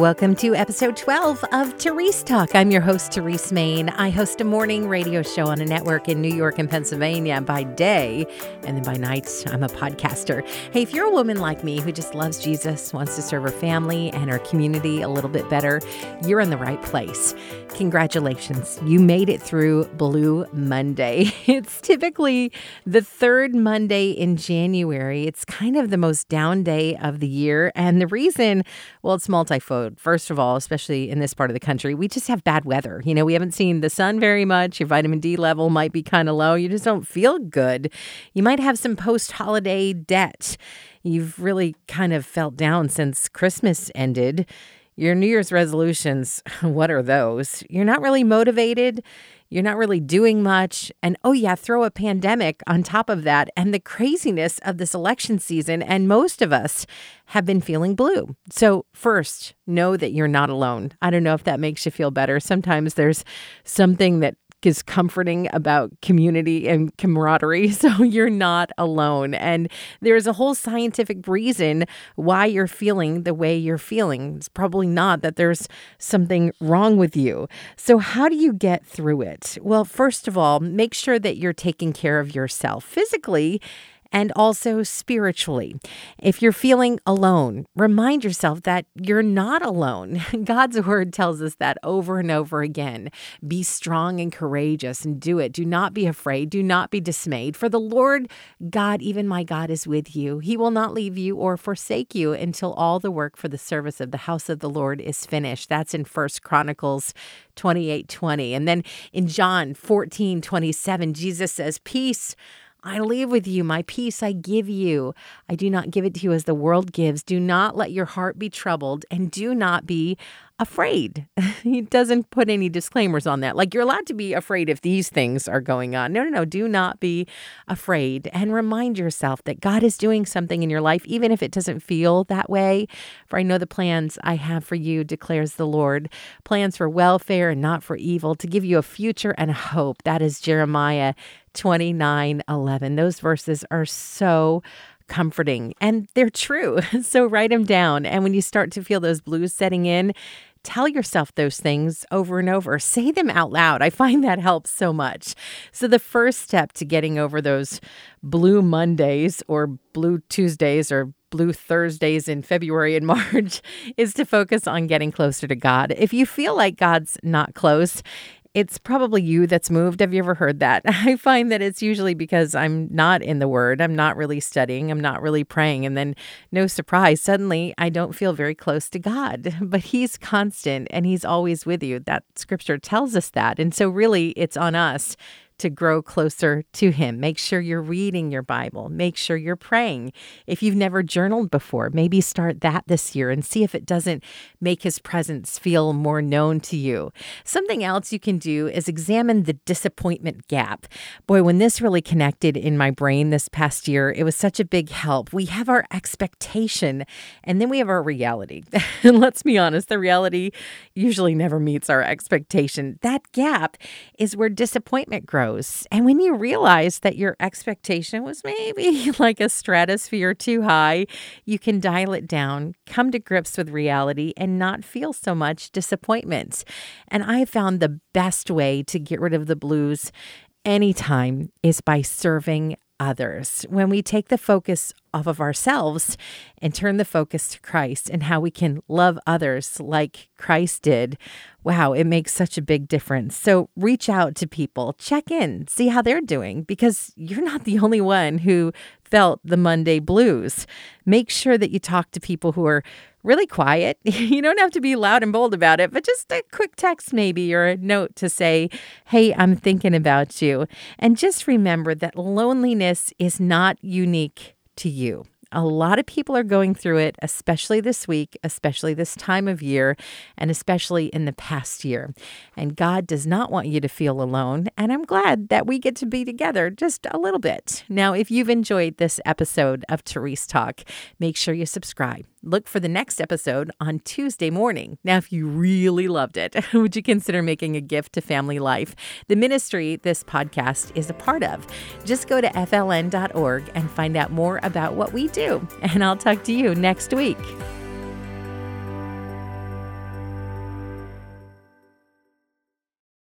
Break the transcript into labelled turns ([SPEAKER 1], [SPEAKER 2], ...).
[SPEAKER 1] Welcome to episode 12 of Therese Talk. I'm your host, Therese Main. I host a morning radio show on a network in New York and Pennsylvania by day, and then by night, I'm a podcaster. Hey, if you're a woman like me who just loves Jesus, wants to serve her family and her community a little bit better, you're in the right place. Congratulations, you made it through Blue Monday. It's typically the third Monday in January. It's kind of the most down day of the year, and the reason, well, it's multifold. First of all, especially in this part of the country, we just have bad weather. You know, we haven't seen the sun very much. Your vitamin D level might be kind of low. You just don't feel good. You might have some post holiday debt. You've really kind of felt down since Christmas ended. Your New Year's resolutions, what are those? You're not really motivated. You're not really doing much. And oh, yeah, throw a pandemic on top of that and the craziness of this election season. And most of us have been feeling blue. So, first, know that you're not alone. I don't know if that makes you feel better. Sometimes there's something that is comforting about community and camaraderie. So you're not alone. And there's a whole scientific reason why you're feeling the way you're feeling. It's probably not that there's something wrong with you. So, how do you get through it? Well, first of all, make sure that you're taking care of yourself physically and also spiritually. If you're feeling alone, remind yourself that you're not alone. God's word tells us that over and over again. Be strong and courageous and do it. Do not be afraid. Do not be dismayed. For the Lord God, even my God, is with you. He will not leave you or forsake you until all the work for the service of the house of the Lord is finished. That's in First Chronicles 28 20. And then in John 14 27, Jesus says, Peace I leave with you, my peace I give you. I do not give it to you as the world gives. Do not let your heart be troubled, and do not be afraid. he doesn't put any disclaimers on that. Like you're allowed to be afraid if these things are going on. No, no, no. Do not be afraid and remind yourself that God is doing something in your life, even if it doesn't feel that way. For I know the plans I have for you, declares the Lord plans for welfare and not for evil, to give you a future and a hope. That is Jeremiah 29 11. Those verses are so comforting and they're true. So write them down. And when you start to feel those blues setting in, tell yourself those things over and over. Say them out loud. I find that helps so much. So, the first step to getting over those blue Mondays or blue Tuesdays or blue Thursdays in February and March is to focus on getting closer to God. If you feel like God's not close, it's probably you that's moved. Have you ever heard that? I find that it's usually because I'm not in the Word. I'm not really studying. I'm not really praying. And then, no surprise, suddenly I don't feel very close to God. But He's constant and He's always with you. That scripture tells us that. And so, really, it's on us to grow closer to Him. Make sure you're reading your Bible. Make sure you're praying. If you've never journaled before, maybe start that this year and see if it doesn't make His presence feel more known to you. Something else you can do is examine the disappointment gap. Boy, when this really connected in my brain this past year, it was such a big help. We have our expectation and then we have our reality. and let's be honest, the reality usually never meets our expectation. That gap is where disappointment grows And when you realize that your expectation was maybe like a stratosphere too high, you can dial it down, come to grips with reality, and not feel so much disappointment. And I found the best way to get rid of the blues anytime is by serving others. When we take the focus off of ourselves and turn the focus to Christ and how we can love others like Christ did, wow, it makes such a big difference. So reach out to people, check in, see how they're doing, because you're not the only one who felt the Monday blues. Make sure that you talk to people who are really quiet. You don't have to be loud and bold about it, but just a quick text, maybe, or a note to say, Hey, I'm thinking about you. And just remember that loneliness is not unique to you. A lot of people are going through it, especially this week, especially this time of year, and especially in the past year. And God does not want you to feel alone. And I'm glad that we get to be together just a little bit. Now, if you've enjoyed this episode of Therese Talk, make sure you subscribe. Look for the next episode on Tuesday morning. Now, if you really loved it, would you consider making a gift to Family Life, the ministry this podcast is a part of? Just go to fln.org and find out more about what we do. And I'll talk to you next week.